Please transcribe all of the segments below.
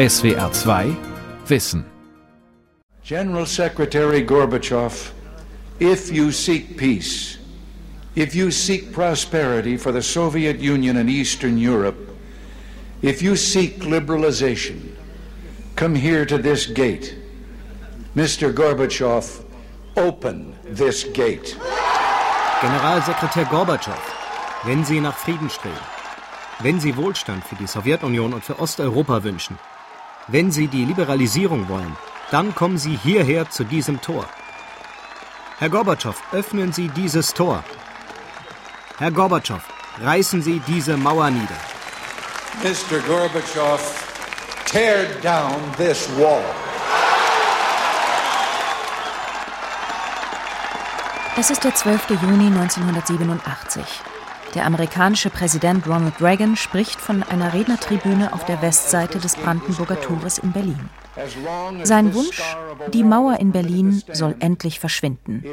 SWR 2 Wissen. General Secretary Gorbachev, if you seek peace, if you seek prosperity for the Soviet Union and Eastern Europe, if you seek liberalization, come here to this gate. Mr. Gorbachev, open this gate. Generalsekretär Gorbatschow, wenn Sie nach Frieden streben, wenn Sie Wohlstand für die Sowjetunion und für Osteuropa wünschen, wenn Sie die Liberalisierung wollen, dann kommen Sie hierher zu diesem Tor. Herr Gorbatschow, öffnen Sie dieses Tor. Herr Gorbatschow, reißen Sie diese Mauer nieder. Mr. Gorbachev, tear down this wall. Es ist der 12. Juni 1987. Der amerikanische Präsident Ronald Reagan spricht von einer Rednertribüne auf der Westseite des Brandenburger Tores in Berlin. Sein Wunsch, die Mauer in Berlin soll endlich verschwinden.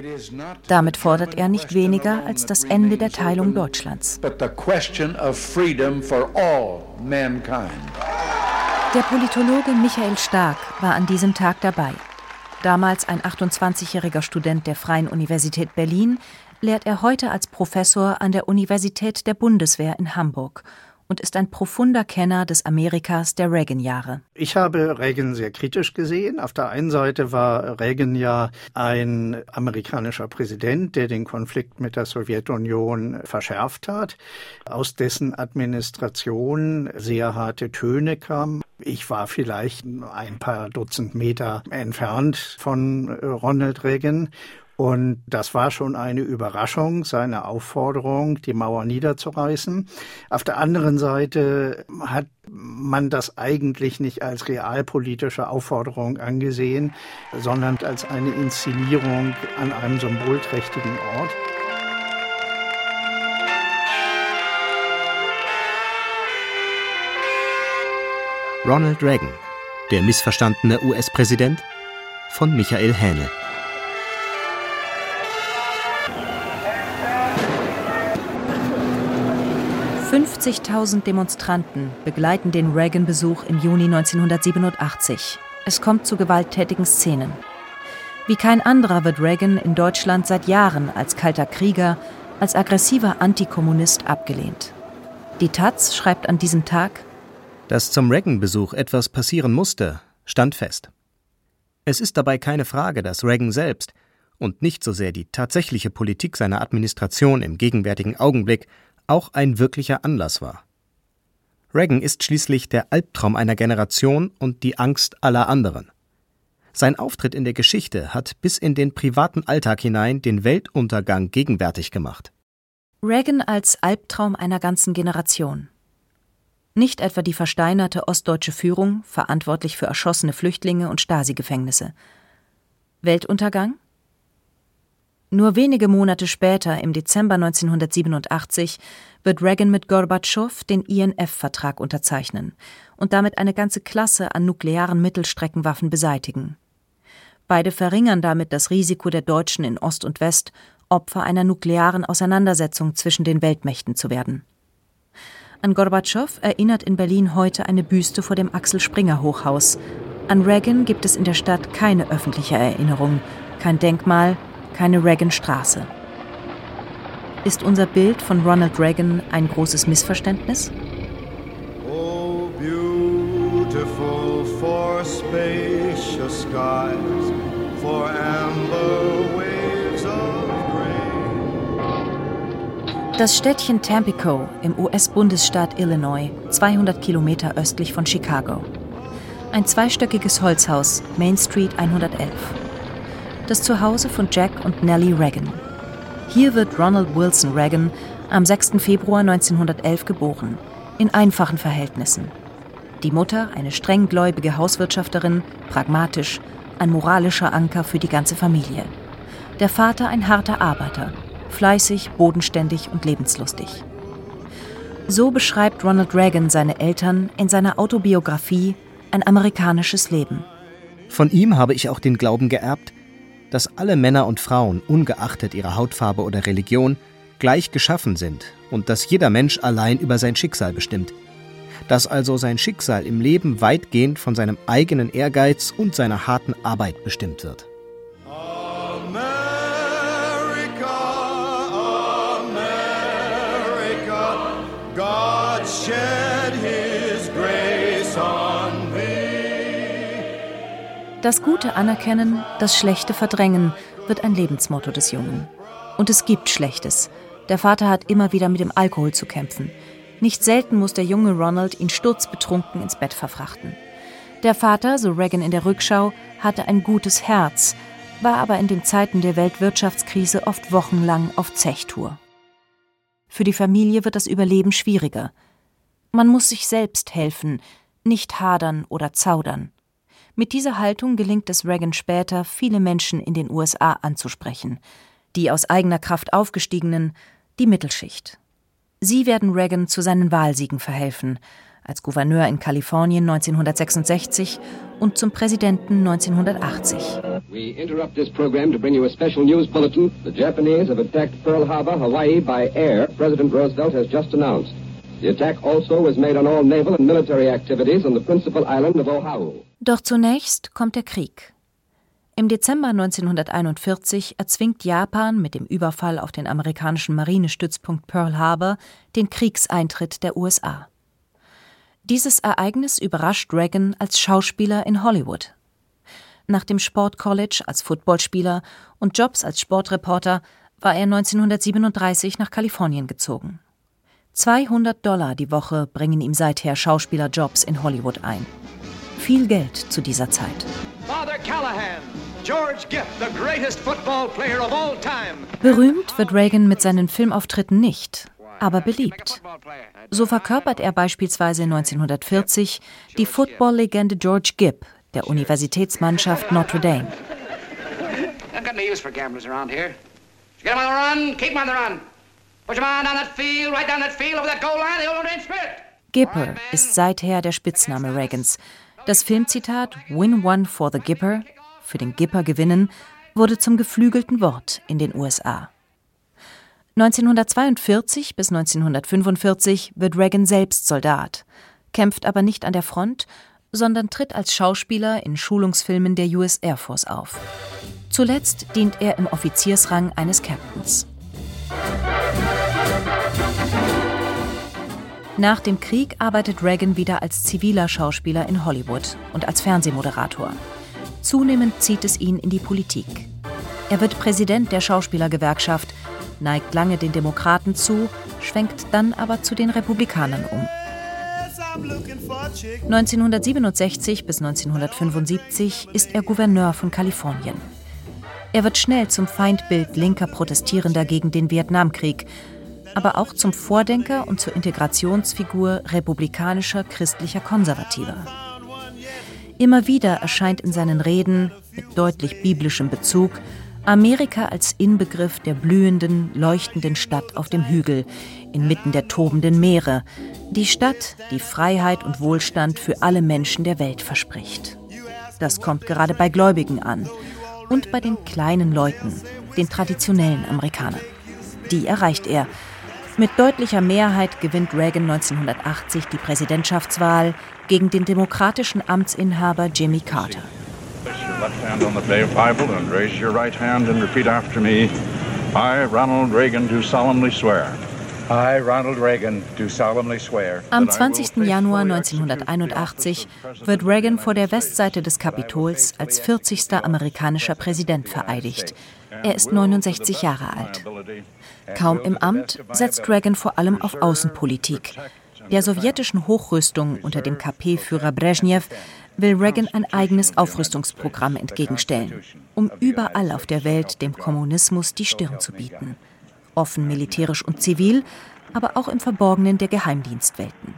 Damit fordert er nicht weniger als das Ende der Teilung Deutschlands. Der Politologe Michael Stark war an diesem Tag dabei. Damals ein 28-jähriger Student der Freien Universität Berlin, lehrt er heute als Professor an der Universität der Bundeswehr in Hamburg und ist ein profunder Kenner des Amerikas der Reagan-Jahre. Ich habe Reagan sehr kritisch gesehen. Auf der einen Seite war Reagan ja ein amerikanischer Präsident, der den Konflikt mit der Sowjetunion verschärft hat, aus dessen Administration sehr harte Töne kamen. Ich war vielleicht ein paar Dutzend Meter entfernt von Ronald Reagan und das war schon eine Überraschung, seine Aufforderung, die Mauer niederzureißen. Auf der anderen Seite hat man das eigentlich nicht als realpolitische Aufforderung angesehen, sondern als eine Inszenierung an einem symbolträchtigen Ort. Ronald Reagan, der missverstandene US-Präsident von Michael Hähnel. 50.000 Demonstranten begleiten den Reagan-Besuch im Juni 1987. Es kommt zu gewalttätigen Szenen. Wie kein anderer wird Reagan in Deutschland seit Jahren als kalter Krieger, als aggressiver Antikommunist abgelehnt. Die Taz schreibt an diesem Tag, Dass zum Reagan-Besuch etwas passieren musste, stand fest. Es ist dabei keine Frage, dass Reagan selbst und nicht so sehr die tatsächliche Politik seiner Administration im gegenwärtigen Augenblick auch ein wirklicher Anlass war. Reagan ist schließlich der Albtraum einer Generation und die Angst aller anderen. Sein Auftritt in der Geschichte hat bis in den privaten Alltag hinein den Weltuntergang gegenwärtig gemacht. Reagan als Albtraum einer ganzen Generation. Nicht etwa die versteinerte ostdeutsche Führung, verantwortlich für erschossene Flüchtlinge und Stasi-Gefängnisse. Weltuntergang? Nur wenige Monate später, im Dezember 1987, wird Reagan mit Gorbatschow den INF-Vertrag unterzeichnen und damit eine ganze Klasse an nuklearen Mittelstreckenwaffen beseitigen. Beide verringern damit das Risiko der Deutschen in Ost und West, Opfer einer nuklearen Auseinandersetzung zwischen den Weltmächten zu werden. An Gorbatschow erinnert in Berlin heute eine Büste vor dem Axel Springer Hochhaus. An Reagan gibt es in der Stadt keine öffentliche Erinnerung, kein Denkmal, keine Reagan-Straße. Ist unser Bild von Ronald Reagan ein großes Missverständnis? Oh, beautiful for spacious skies, for amber waves of grain. Das Städtchen Tampico im US-Bundesstaat Illinois, 200 Kilometer östlich von Chicago. Ein zweistöckiges Holzhaus, Main Street 111 das Zuhause von Jack und Nellie Reagan. Hier wird Ronald Wilson Reagan am 6. Februar 1911 geboren, in einfachen Verhältnissen. Die Mutter, eine strenggläubige Hauswirtschafterin, pragmatisch, ein moralischer Anker für die ganze Familie. Der Vater ein harter Arbeiter, fleißig, bodenständig und lebenslustig. So beschreibt Ronald Reagan seine Eltern in seiner Autobiografie Ein amerikanisches Leben. Von ihm habe ich auch den Glauben geerbt, dass alle Männer und Frauen, ungeachtet ihrer Hautfarbe oder Religion, gleich geschaffen sind und dass jeder Mensch allein über sein Schicksal bestimmt. dass also sein Schicksal im Leben weitgehend von seinem eigenen Ehrgeiz und seiner harten Arbeit bestimmt wird. Das Gute anerkennen, das Schlechte verdrängen, wird ein Lebensmotto des Jungen. Und es gibt Schlechtes. Der Vater hat immer wieder mit dem Alkohol zu kämpfen. Nicht selten muss der junge Ronald ihn sturzbetrunken ins Bett verfrachten. Der Vater, so Reagan in der Rückschau, hatte ein gutes Herz, war aber in den Zeiten der Weltwirtschaftskrise oft wochenlang auf Zechtour. Für die Familie wird das Überleben schwieriger. Man muss sich selbst helfen, nicht hadern oder zaudern. Mit dieser Haltung gelingt es Reagan später, viele Menschen in den USA anzusprechen. Die aus eigener Kraft aufgestiegenen, die Mittelschicht. Sie werden Reagan zu seinen Wahlsiegen verhelfen, als Gouverneur in Kalifornien 1966 und zum Präsidenten 1980. We interrupt this program to bring you a special news bulletin. The Japanese have attacked Pearl Harbor, Hawaii by air. President Roosevelt has just announced. The attack also was made on all naval and military activities on the principal island of Oahu. Doch zunächst kommt der Krieg. Im Dezember 1941 erzwingt Japan mit dem Überfall auf den amerikanischen Marinestützpunkt Pearl Harbor den Kriegseintritt der USA. Dieses Ereignis überrascht Reagan als Schauspieler in Hollywood. Nach dem Sportcollege als Footballspieler und Jobs als Sportreporter war er 1937 nach Kalifornien gezogen. 200 Dollar die Woche bringen ihm seither Schauspielerjobs in Hollywood ein. Viel Geld zu dieser Zeit. Father Callahan. Berühmt wird Reagan mit seinen Filmauftritten nicht, aber beliebt. So verkörpert er beispielsweise 1940 die Football-Legende George Gibb der Universitätsmannschaft Notre Dame. Gipper ist seither der Spitzname Reagans. Das Filmzitat Win One for the Gipper für den Gipper gewinnen, wurde zum geflügelten Wort in den USA. 1942 bis 1945 wird Reagan selbst Soldat, kämpft aber nicht an der Front, sondern tritt als Schauspieler in Schulungsfilmen der US Air Force auf. Zuletzt dient er im Offiziersrang eines Captains. Nach dem Krieg arbeitet Reagan wieder als ziviler Schauspieler in Hollywood und als Fernsehmoderator. Zunehmend zieht es ihn in die Politik. Er wird Präsident der Schauspielergewerkschaft, neigt lange den Demokraten zu, schwenkt dann aber zu den Republikanern um. 1967 bis 1975 ist er Gouverneur von Kalifornien. Er wird schnell zum Feindbild linker Protestierender gegen den Vietnamkrieg, aber auch zum Vordenker und zur Integrationsfigur republikanischer christlicher Konservativer. Immer wieder erscheint in seinen Reden, mit deutlich biblischem Bezug, Amerika als Inbegriff der blühenden, leuchtenden Stadt auf dem Hügel, inmitten der tobenden Meere, die Stadt, die Freiheit und Wohlstand für alle Menschen der Welt verspricht. Das kommt gerade bei Gläubigen an und bei den kleinen Leuten, den traditionellen Amerikanern. Die erreicht er. Mit deutlicher Mehrheit gewinnt Reagan 1980 die Präsidentschaftswahl gegen den demokratischen Amtsinhaber Jimmy Carter. Am 20. Januar 1981 wird Reagan vor der Westseite des Kapitols als 40. amerikanischer Präsident vereidigt. Er ist 69 Jahre alt. Kaum im Amt setzt Reagan vor allem auf Außenpolitik. Der sowjetischen Hochrüstung unter dem KP-Führer Brezhnev will Reagan ein eigenes Aufrüstungsprogramm entgegenstellen, um überall auf der Welt dem Kommunismus die Stirn zu bieten. Offen militärisch und zivil, aber auch im Verborgenen der Geheimdienstwelten.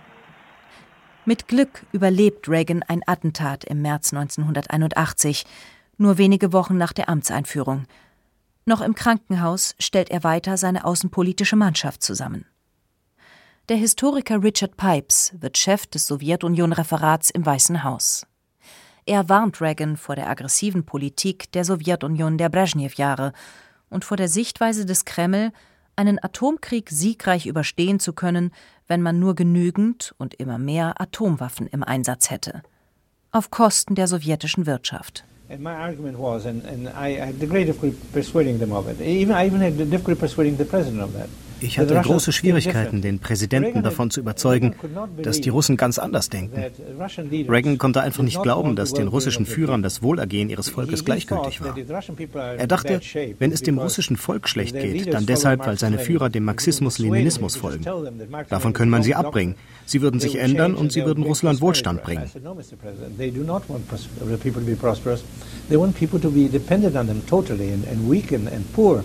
Mit Glück überlebt Reagan ein Attentat im März 1981, nur wenige Wochen nach der Amtseinführung. Noch im Krankenhaus stellt er weiter seine außenpolitische Mannschaft zusammen. Der Historiker Richard Pipes wird Chef des Sowjetunion-Referats im Weißen Haus. Er warnt Reagan vor der aggressiven Politik der Sowjetunion der Brezhnev-Jahre und vor der Sichtweise des Kreml, einen Atomkrieg siegreich überstehen zu können, wenn man nur genügend und immer mehr Atomwaffen im Einsatz hätte. Auf Kosten der sowjetischen Wirtschaft. And my argument was, and, and I had the great difficulty persuading them of it. Even I even had the difficulty persuading the president of that. Ich hatte große Schwierigkeiten, den Präsidenten davon zu überzeugen, dass die Russen ganz anders denken. Reagan konnte einfach nicht glauben, dass den russischen Führern das Wohlergehen ihres Volkes gleichgültig war. Er dachte, wenn es dem russischen Volk schlecht geht, dann deshalb, weil seine Führer dem Marxismus-Leninismus folgen. Davon können man sie abbringen. Sie würden sich ändern und sie würden Russland Wohlstand bringen.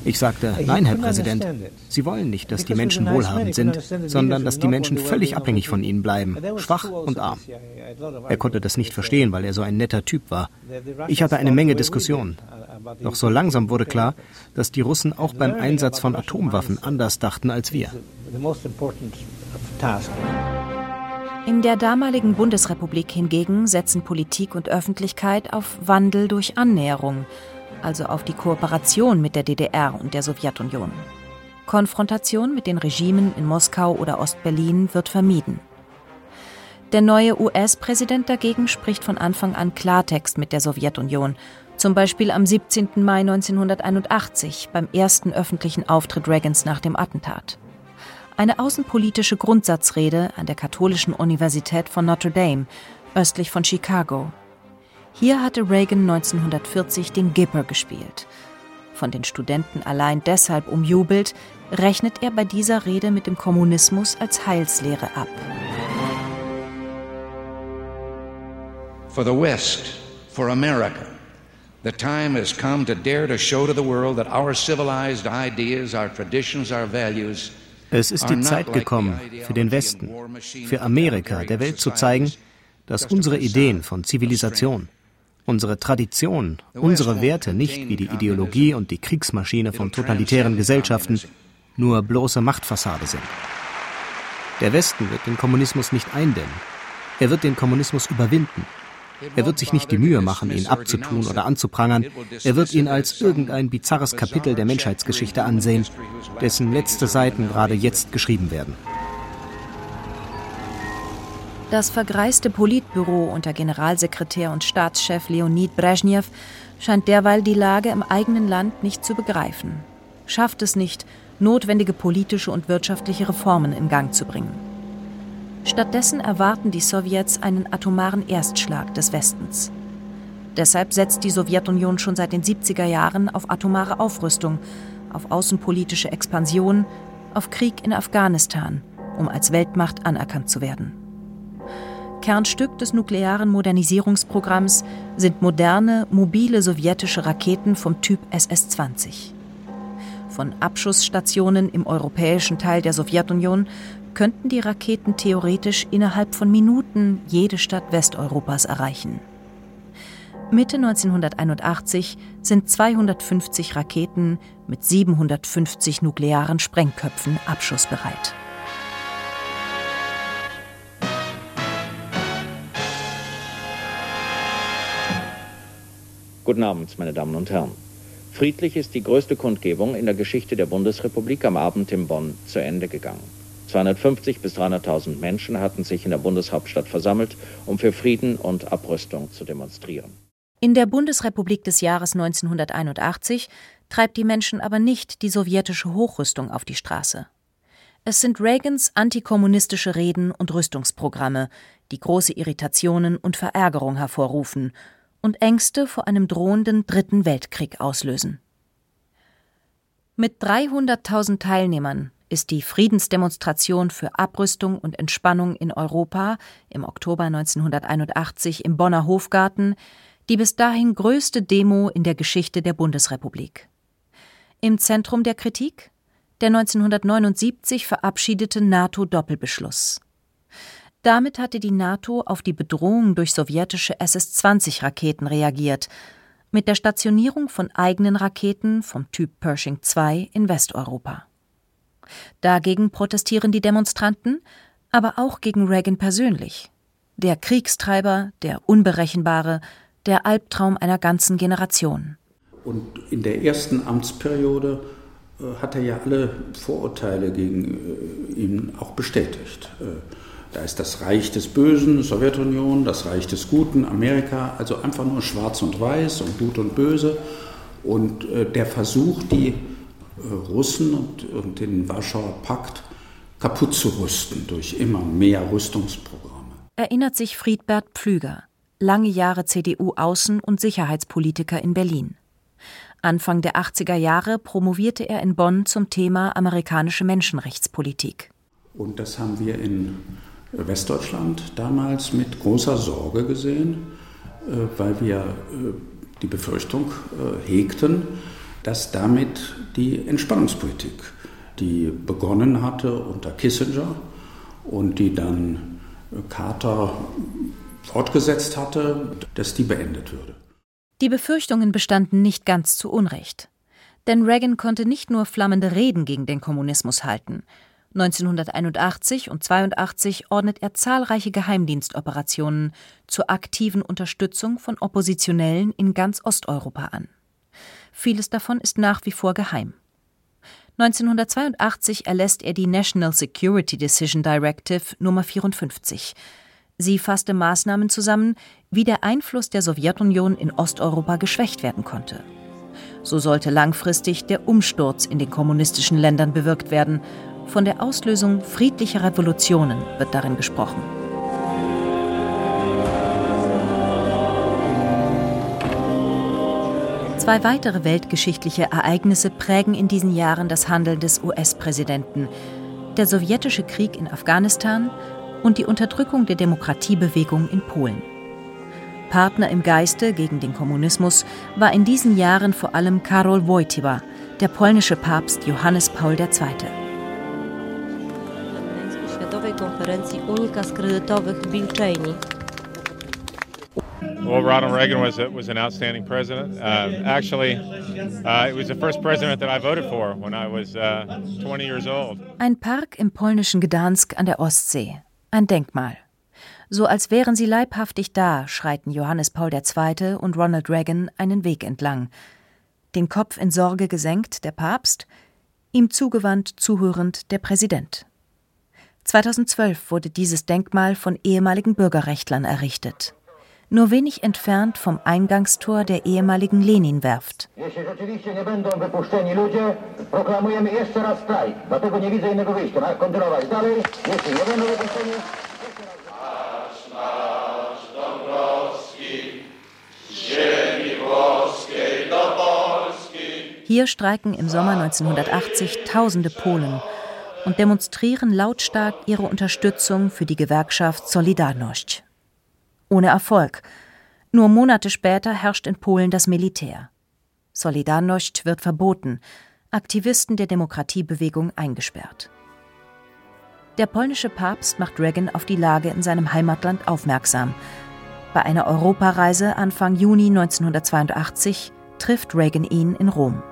Ich sagte, nein, Herr Präsident, Sie wollen nicht, dass die Menschen wohlhabend sind, sondern dass die Menschen völlig abhängig von ihnen bleiben, schwach und arm. Er konnte das nicht verstehen, weil er so ein netter Typ war. Ich hatte eine Menge Diskussionen. Doch so langsam wurde klar, dass die Russen auch beim Einsatz von Atomwaffen anders dachten als wir. In der damaligen Bundesrepublik hingegen setzen Politik und Öffentlichkeit auf Wandel durch Annäherung, also auf die Kooperation mit der DDR und der Sowjetunion. Konfrontation mit den Regimen in Moskau oder Ostberlin wird vermieden. Der neue US-Präsident dagegen spricht von Anfang an Klartext mit der Sowjetunion, zum Beispiel am 17. Mai 1981 beim ersten öffentlichen Auftritt Reagans nach dem Attentat eine außenpolitische Grundsatzrede an der Katholischen Universität von Notre Dame, östlich von Chicago. Hier hatte Reagan 1940 den Gipper gespielt. Von den Studenten allein deshalb umjubelt, rechnet er bei dieser Rede mit dem Kommunismus als Heilslehre ab. For the West, for America, the time has come to dare to show to the world that our civilized ideas, our traditions, our values es ist die Zeit gekommen, für den Westen, für Amerika, der Welt zu zeigen, dass unsere Ideen von Zivilisation, unsere Tradition, unsere Werte nicht wie die Ideologie und die Kriegsmaschine von totalitären Gesellschaften nur bloße Machtfassade sind. Der Westen wird den Kommunismus nicht eindämmen. Er wird den Kommunismus überwinden. Er wird sich nicht die Mühe machen, ihn abzutun oder anzuprangern. Er wird ihn als irgendein bizarres Kapitel der Menschheitsgeschichte ansehen, dessen letzte Seiten gerade jetzt geschrieben werden. Das vergreiste Politbüro unter Generalsekretär und Staatschef Leonid Brezhnev scheint derweil die Lage im eigenen Land nicht zu begreifen, schafft es nicht, notwendige politische und wirtschaftliche Reformen in Gang zu bringen. Stattdessen erwarten die Sowjets einen atomaren Erstschlag des Westens. Deshalb setzt die Sowjetunion schon seit den 70er Jahren auf atomare Aufrüstung, auf außenpolitische Expansion, auf Krieg in Afghanistan, um als Weltmacht anerkannt zu werden. Kernstück des nuklearen Modernisierungsprogramms sind moderne, mobile sowjetische Raketen vom Typ SS-20. Von Abschussstationen im europäischen Teil der Sowjetunion könnten die Raketen theoretisch innerhalb von Minuten jede Stadt Westeuropas erreichen. Mitte 1981 sind 250 Raketen mit 750 nuklearen Sprengköpfen abschussbereit. Guten Abend, meine Damen und Herren. Friedlich ist die größte Kundgebung in der Geschichte der Bundesrepublik am Abend in Bonn zu Ende gegangen. 250 bis 300.000 Menschen hatten sich in der Bundeshauptstadt versammelt, um für Frieden und Abrüstung zu demonstrieren. In der Bundesrepublik des Jahres 1981 treibt die Menschen aber nicht die sowjetische Hochrüstung auf die Straße. Es sind Reagans antikommunistische Reden und Rüstungsprogramme, die große Irritationen und Verärgerung hervorrufen und Ängste vor einem drohenden Dritten Weltkrieg auslösen. Mit 300.000 Teilnehmern ist die Friedensdemonstration für Abrüstung und Entspannung in Europa im Oktober 1981 im Bonner Hofgarten die bis dahin größte Demo in der Geschichte der Bundesrepublik. Im Zentrum der Kritik der 1979 verabschiedete NATO-Doppelbeschluss. Damit hatte die NATO auf die Bedrohung durch sowjetische SS-20-Raketen reagiert, mit der Stationierung von eigenen Raketen vom Typ Pershing II in Westeuropa. Dagegen protestieren die Demonstranten, aber auch gegen Reagan persönlich. Der Kriegstreiber, der Unberechenbare, der Albtraum einer ganzen Generation. Und in der ersten Amtsperiode äh, hat er ja alle Vorurteile gegen äh, ihn auch bestätigt. Äh, da ist das Reich des Bösen, Sowjetunion, das Reich des Guten, Amerika, also einfach nur schwarz und weiß und gut und böse. Und der Versuch, die Russen und, und den Warschauer Pakt kaputt zu rüsten durch immer mehr Rüstungsprogramme. Erinnert sich Friedbert Pflüger, lange Jahre CDU-Außen- und Sicherheitspolitiker in Berlin. Anfang der 80er Jahre promovierte er in Bonn zum Thema amerikanische Menschenrechtspolitik. Und das haben wir in Westdeutschland damals mit großer Sorge gesehen, äh, weil wir äh, die Befürchtung äh, hegten, dass damit die Entspannungspolitik, die begonnen hatte unter Kissinger und die dann Carter fortgesetzt hatte, dass die beendet würde. Die Befürchtungen bestanden nicht ganz zu Unrecht. Denn Reagan konnte nicht nur flammende Reden gegen den Kommunismus halten. 1981 und 82 ordnet er zahlreiche Geheimdienstoperationen zur aktiven Unterstützung von Oppositionellen in ganz Osteuropa an. Vieles davon ist nach wie vor geheim. 1982 erlässt er die National Security Decision Directive Nummer 54, Sie fasste Maßnahmen zusammen, wie der Einfluss der Sowjetunion in Osteuropa geschwächt werden konnte. So sollte langfristig der Umsturz in den kommunistischen Ländern bewirkt werden. Von der Auslösung friedlicher Revolutionen wird darin gesprochen. Zwei weitere weltgeschichtliche Ereignisse prägen in diesen Jahren das Handeln des US-Präsidenten. Der sowjetische Krieg in Afghanistan und die Unterdrückung der Demokratiebewegung in Polen. Partner im Geiste gegen den Kommunismus war in diesen Jahren vor allem Karol Wojtyła, der polnische Papst Johannes Paul II. Well, Ronald Reagan was a, was an outstanding president. Uh, actually, uh, it was the first president that I voted for when I was uh, 20 years old. Ein Park im polnischen Gdansk an der Ostsee. Ein Denkmal. So als wären sie leibhaftig da, schreiten Johannes Paul II. und Ronald Reagan einen Weg entlang. Den Kopf in Sorge gesenkt der Papst, ihm zugewandt zuhörend der Präsident. 2012 wurde dieses Denkmal von ehemaligen Bürgerrechtlern errichtet. Nur wenig entfernt vom Eingangstor der ehemaligen Lenin-Werft. Hier streiken im Sommer 1980 tausende Polen und demonstrieren lautstark ihre Unterstützung für die Gewerkschaft Solidarność ohne Erfolg. Nur Monate später herrscht in Polen das Militär. Solidarność wird verboten, Aktivisten der Demokratiebewegung eingesperrt. Der polnische Papst macht Reagan auf die Lage in seinem Heimatland aufmerksam. Bei einer Europareise Anfang Juni 1982 trifft Reagan ihn in Rom.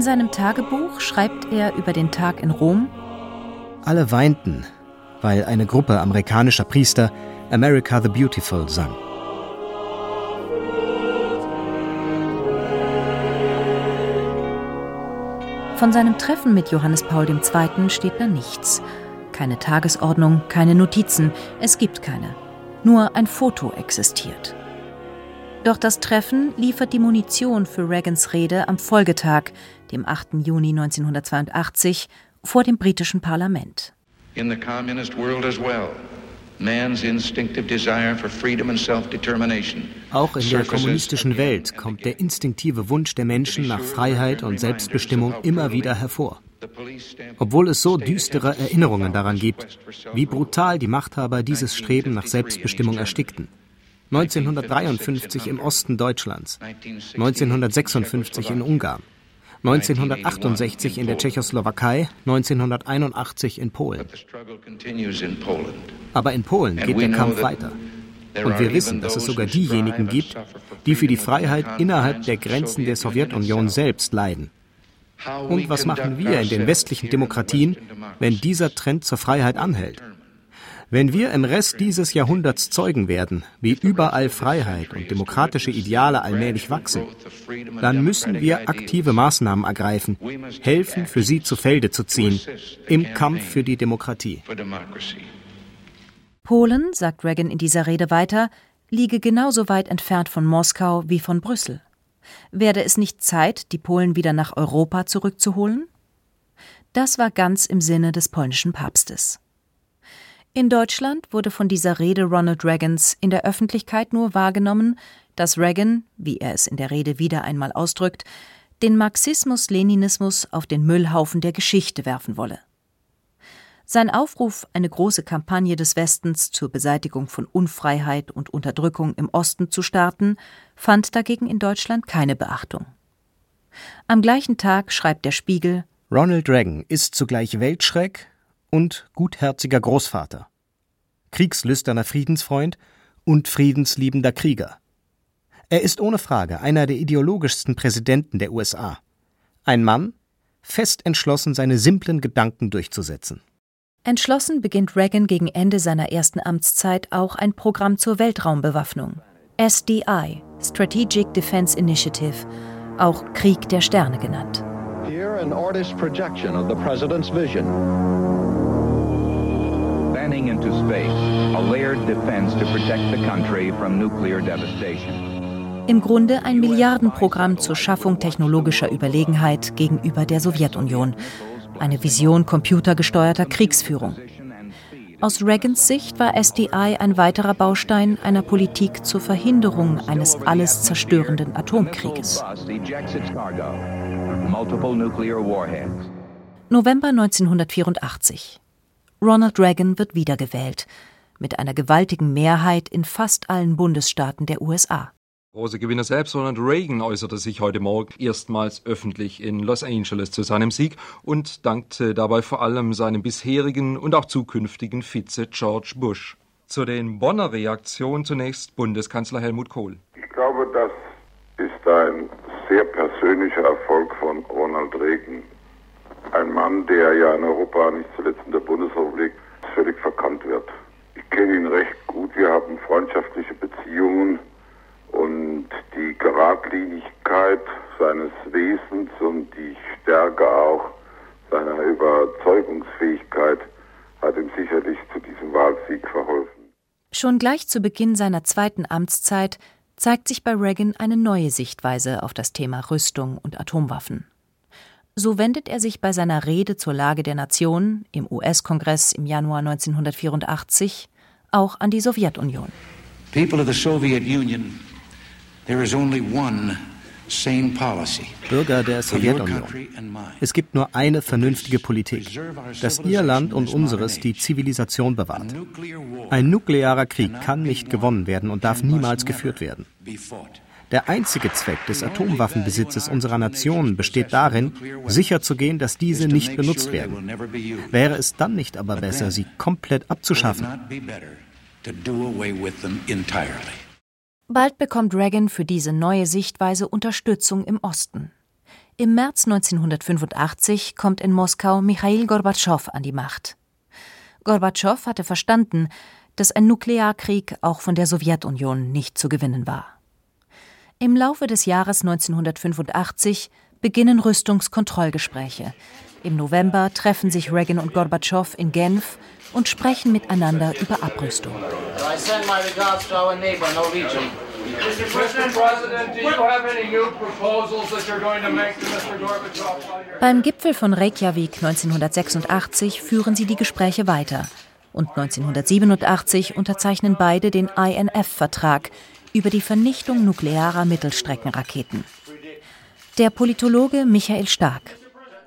In seinem Tagebuch schreibt er über den Tag in Rom Alle weinten, weil eine Gruppe amerikanischer Priester America the Beautiful sang. Von seinem Treffen mit Johannes Paul II. steht da nichts. Keine Tagesordnung, keine Notizen, es gibt keine. Nur ein Foto existiert. Doch das Treffen liefert die Munition für Reagans Rede am Folgetag, dem 8. Juni 1982, vor dem britischen Parlament. In the communist world as well. Auch in der kommunistischen Welt kommt der instinktive Wunsch der Menschen nach Freiheit und Selbstbestimmung immer wieder hervor. Obwohl es so düstere Erinnerungen daran gibt, wie brutal die Machthaber dieses Streben nach Selbstbestimmung erstickten. 1953 im Osten Deutschlands, 1956 in Ungarn, 1968 in der Tschechoslowakei, 1981 in Polen. Aber in Polen geht der Kampf weiter. Und wir wissen, dass es sogar diejenigen gibt, die für die Freiheit innerhalb der Grenzen der Sowjetunion selbst leiden. Und was machen wir in den westlichen Demokratien, wenn dieser Trend zur Freiheit anhält? Wenn wir im Rest dieses Jahrhunderts Zeugen werden, wie überall Freiheit und demokratische Ideale allmählich wachsen, dann müssen wir aktive Maßnahmen ergreifen, helfen, für sie zu Felde zu ziehen, im Kampf für die Demokratie. Polen, sagt Reagan in dieser Rede weiter, liege genauso weit entfernt von Moskau wie von Brüssel. Werde es nicht Zeit, die Polen wieder nach Europa zurückzuholen? Das war ganz im Sinne des polnischen Papstes. In Deutschland wurde von dieser Rede Ronald Reagans in der Öffentlichkeit nur wahrgenommen, dass Reagan, wie er es in der Rede wieder einmal ausdrückt, den Marxismus-Leninismus auf den Müllhaufen der Geschichte werfen wolle. Sein Aufruf, eine große Kampagne des Westens zur Beseitigung von Unfreiheit und Unterdrückung im Osten zu starten, fand dagegen in Deutschland keine Beachtung. Am gleichen Tag schreibt der Spiegel Ronald Reagan ist zugleich Weltschreck, und gutherziger Großvater, kriegslüsterner Friedensfreund und friedensliebender Krieger. Er ist ohne Frage einer der ideologischsten Präsidenten der USA. Ein Mann, fest entschlossen, seine simplen Gedanken durchzusetzen. Entschlossen beginnt Reagan gegen Ende seiner ersten Amtszeit auch ein Programm zur Weltraumbewaffnung. SDI, Strategic Defense Initiative, auch Krieg der Sterne genannt. Here an artist's projection of the president's vision spanning into space, a layered defense to protect the country from nuclear devastation. Im Grunde ein Milliardenprogramm zur Schaffung technologischer Überlegenheit gegenüber der Sowjetunion. Eine Vision computergesteuerter Kriegsführung. Aus Reagans Sicht war SDI ein weiterer Baustein einer Politik zur Verhinderung eines alles zerstörenden Atomkrieges. November 1984. Ronald Reagan wird wiedergewählt, mit einer gewaltigen Mehrheit in fast allen Bundesstaaten der USA. Große Gewinner selbst, Ronald Reagan äußerte sich heute Morgen erstmals öffentlich in Los Angeles zu seinem Sieg und dankte dabei vor allem seinem bisherigen und auch zukünftigen Vize George Bush. Zu den Bonner Reaktionen zunächst Bundeskanzler Helmut Kohl. Ich glaube, das ist ein sehr persönlicher Erfolg von Ronald Reagan ein Mann, der ja in Europa, nicht zuletzt in der Bundesrepublik, völlig verkannt wird. Ich kenne ihn recht gut. Wir haben freundschaftliche Beziehungen und die Geradlinigkeit seines Wesens und die Stärke auch seiner Überzeugungsfähigkeit hat ihm sicherlich zu diesem Wahlsieg verholfen. Schon gleich zu Beginn seiner zweiten Amtszeit zeigt sich bei Reagan eine neue Sichtweise auf das Thema Rüstung und Atomwaffen. So wendet er sich bei seiner Rede zur Lage der Nation im US-Kongress im Januar 1984 auch an die Sowjetunion. People of the Soviet Union, there is only one Bürger der Sowjetunion. Es gibt nur eine vernünftige Politik, dass Ihr Land und unseres die Zivilisation bewahrt. Ein nuklearer Krieg kann nicht gewonnen werden und darf niemals geführt werden. Der einzige Zweck des Atomwaffenbesitzes unserer Nation besteht darin, sicherzugehen, dass diese nicht benutzt werden. Wäre es dann nicht aber besser, sie komplett abzuschaffen? Bald bekommt Reagan für diese neue Sichtweise Unterstützung im Osten. Im März 1985 kommt in Moskau Michail Gorbatschow an die Macht. Gorbatschow hatte verstanden, dass ein Nuklearkrieg auch von der Sowjetunion nicht zu gewinnen war. Im Laufe des Jahres 1985 beginnen Rüstungskontrollgespräche. Im November treffen sich Reagan und Gorbatschow in Genf und sprechen miteinander über Abrüstung. Beim Gipfel von Reykjavik 1986 führen sie die Gespräche weiter und 1987 unterzeichnen beide den INF-Vertrag, über die Vernichtung nuklearer Mittelstreckenraketen. Der Politologe Michael Stark.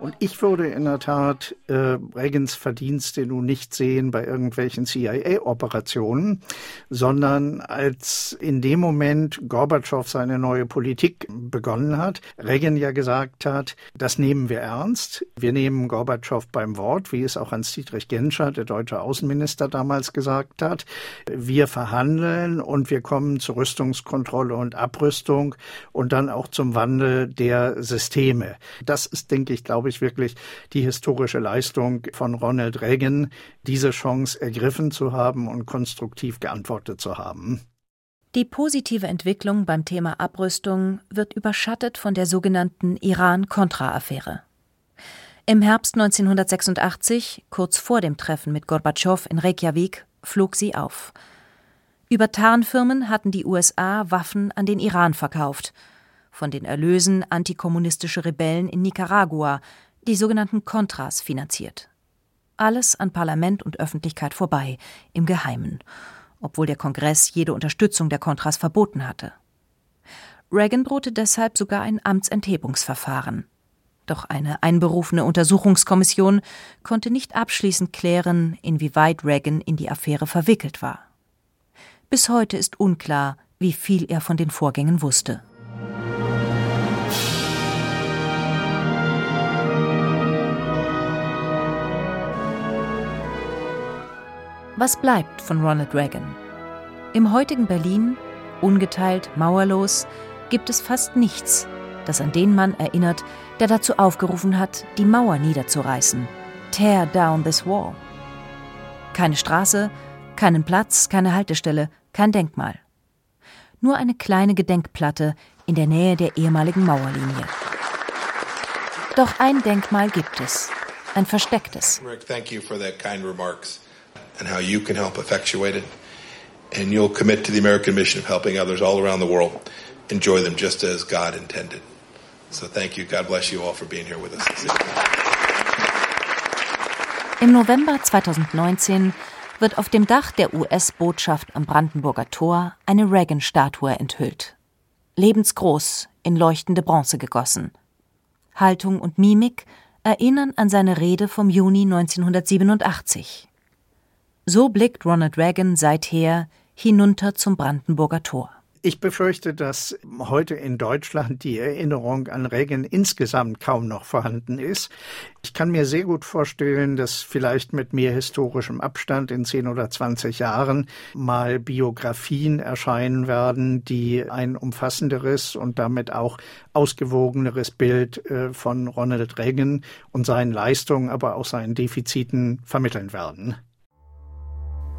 Und ich würde in der Tat äh, Reagans Verdienste nun nicht sehen bei irgendwelchen CIA-Operationen, sondern als in dem Moment Gorbatschow seine neue Politik begonnen hat, Reagan ja gesagt hat, das nehmen wir ernst. Wir nehmen Gorbatschow beim Wort, wie es auch Hans-Dietrich Genscher, der deutsche Außenminister, damals gesagt hat. Wir verhandeln und wir kommen zur Rüstungskontrolle und Abrüstung und dann auch zum Wandel der Systeme. Das ist, denke ich, glaube ich, wirklich die historische Leistung von Ronald Reagan, diese Chance ergriffen zu haben und konstruktiv geantwortet zu haben. Die positive Entwicklung beim Thema Abrüstung wird überschattet von der sogenannten Iran-Contra-Affäre. Im Herbst 1986, kurz vor dem Treffen mit Gorbatschow in Reykjavik, flog sie auf. Über Tarnfirmen hatten die USA Waffen an den Iran verkauft, von den Erlösen antikommunistische Rebellen in Nicaragua, die sogenannten Contras, finanziert. Alles an Parlament und Öffentlichkeit vorbei, im Geheimen, obwohl der Kongress jede Unterstützung der Contras verboten hatte. Reagan drohte deshalb sogar ein Amtsenthebungsverfahren. Doch eine einberufene Untersuchungskommission konnte nicht abschließend klären, inwieweit Reagan in die Affäre verwickelt war. Bis heute ist unklar, wie viel er von den Vorgängen wusste. Was bleibt von Ronald Reagan? Im heutigen Berlin, ungeteilt, mauerlos, gibt es fast nichts, das an den Mann erinnert, der dazu aufgerufen hat, die Mauer niederzureißen. Tear down this wall. Keine Straße, keinen Platz, keine Haltestelle, kein Denkmal. Nur eine kleine Gedenkplatte in der Nähe der ehemaligen Mauerlinie. Doch ein Denkmal gibt es, ein verstecktes. Rick, thank you for that kind remarks and how you can help effectuate it. And you'll commit to the American mission of helping others all around the world enjoy them just as God intended. So thank you. God bless you all for being here with us. Im November 2019 wird auf dem Dach der US-Botschaft am Brandenburger Tor eine Reagan-Statue enthüllt. Lebensgroß, in leuchtende Bronze gegossen. Haltung und Mimik erinnern an seine Rede vom Juni 1987. So blickt Ronald Reagan seither hinunter zum Brandenburger Tor. Ich befürchte, dass heute in Deutschland die Erinnerung an Reagan insgesamt kaum noch vorhanden ist. Ich kann mir sehr gut vorstellen, dass vielleicht mit mehr historischem Abstand in 10 oder 20 Jahren mal Biografien erscheinen werden, die ein umfassenderes und damit auch ausgewogeneres Bild äh, von Ronald Reagan und seinen Leistungen, aber auch seinen Defiziten vermitteln werden.